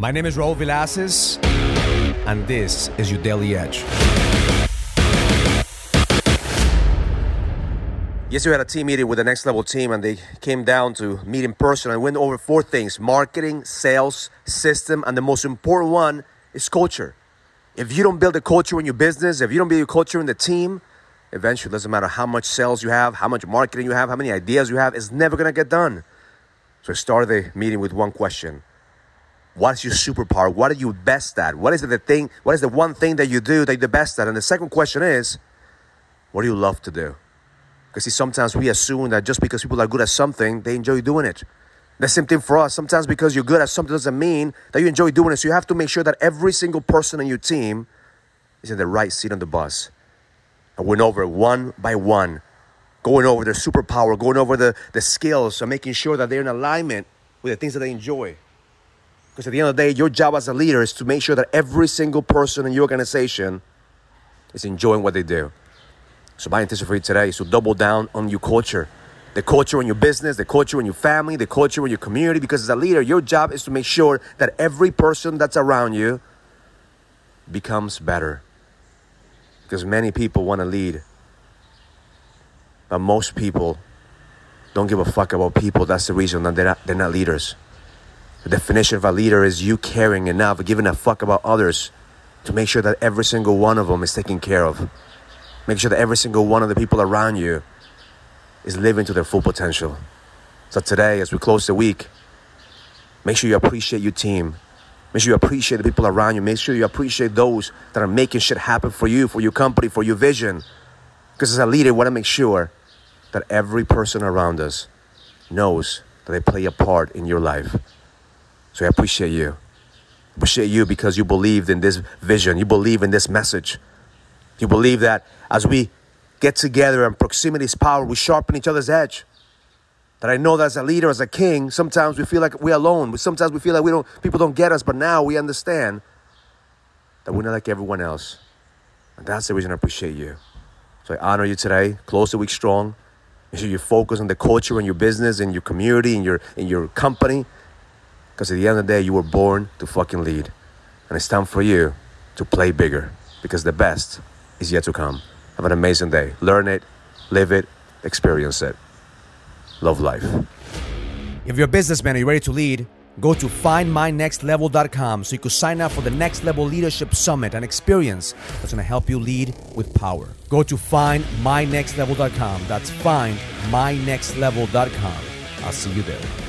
My name is Raul Villacis, and this is your Daily Edge. Yesterday, we had a team meeting with the next level team, and they came down to meet in person and went over four things marketing, sales, system, and the most important one is culture. If you don't build a culture in your business, if you don't build a culture in the team, eventually, it doesn't matter how much sales you have, how much marketing you have, how many ideas you have, it's never gonna get done. So I started the meeting with one question What is your superpower? What are you best at? What is the thing? What is the one thing that you do that you're the best at? And the second question is, What do you love to do? Because see, sometimes we assume that just because people are good at something, they enjoy doing it. The same thing for us. Sometimes because you're good at something doesn't mean that you enjoy doing it. So you have to make sure that every single person on your team is in the right seat on the bus. I went over one by one, going over their superpower, going over the, the skills, and making sure that they're in alignment with the things that they enjoy. Because at the end of the day, your job as a leader is to make sure that every single person in your organization is enjoying what they do. So my intention for you today is to double down on your culture. The culture in your business, the culture in your family, the culture in your community. Because as a leader, your job is to make sure that every person that's around you becomes better. Because many people want to lead. But most people don't give a fuck about people. That's the reason that they're not, they're not leaders. The definition of a leader is you caring enough, giving a fuck about others to make sure that every single one of them is taken care of. Make sure that every single one of the people around you is living to their full potential. So today, as we close the week, make sure you appreciate your team. Make sure you appreciate the people around you. Make sure you appreciate those that are making shit happen for you, for your company, for your vision. Because as a leader, we want to make sure that every person around us knows that they play a part in your life. So I appreciate you. Appreciate you because you believed in this vision. You believe in this message. You believe that as we get together and proximity is power, we sharpen each other's edge. That I know that as a leader, as a king, sometimes we feel like we're alone. Sometimes we feel like we don't, people don't get us, but now we understand that we're not like everyone else. And that's the reason I appreciate you. So I honor you today. Close the week strong. Make sure you focus on the culture and your business, and your community, and your in your company. Because at the end of the day, you were born to fucking lead. And it's time for you to play bigger. Because the best is yet to come. Have an amazing day. Learn it, live it, experience it. Love life. If you're a businessman and you're ready to lead, go to findmynextlevel.com so you can sign up for the Next Level Leadership Summit, an experience that's going to help you lead with power. Go to findmynextlevel.com. That's findmynextlevel.com. I'll see you there.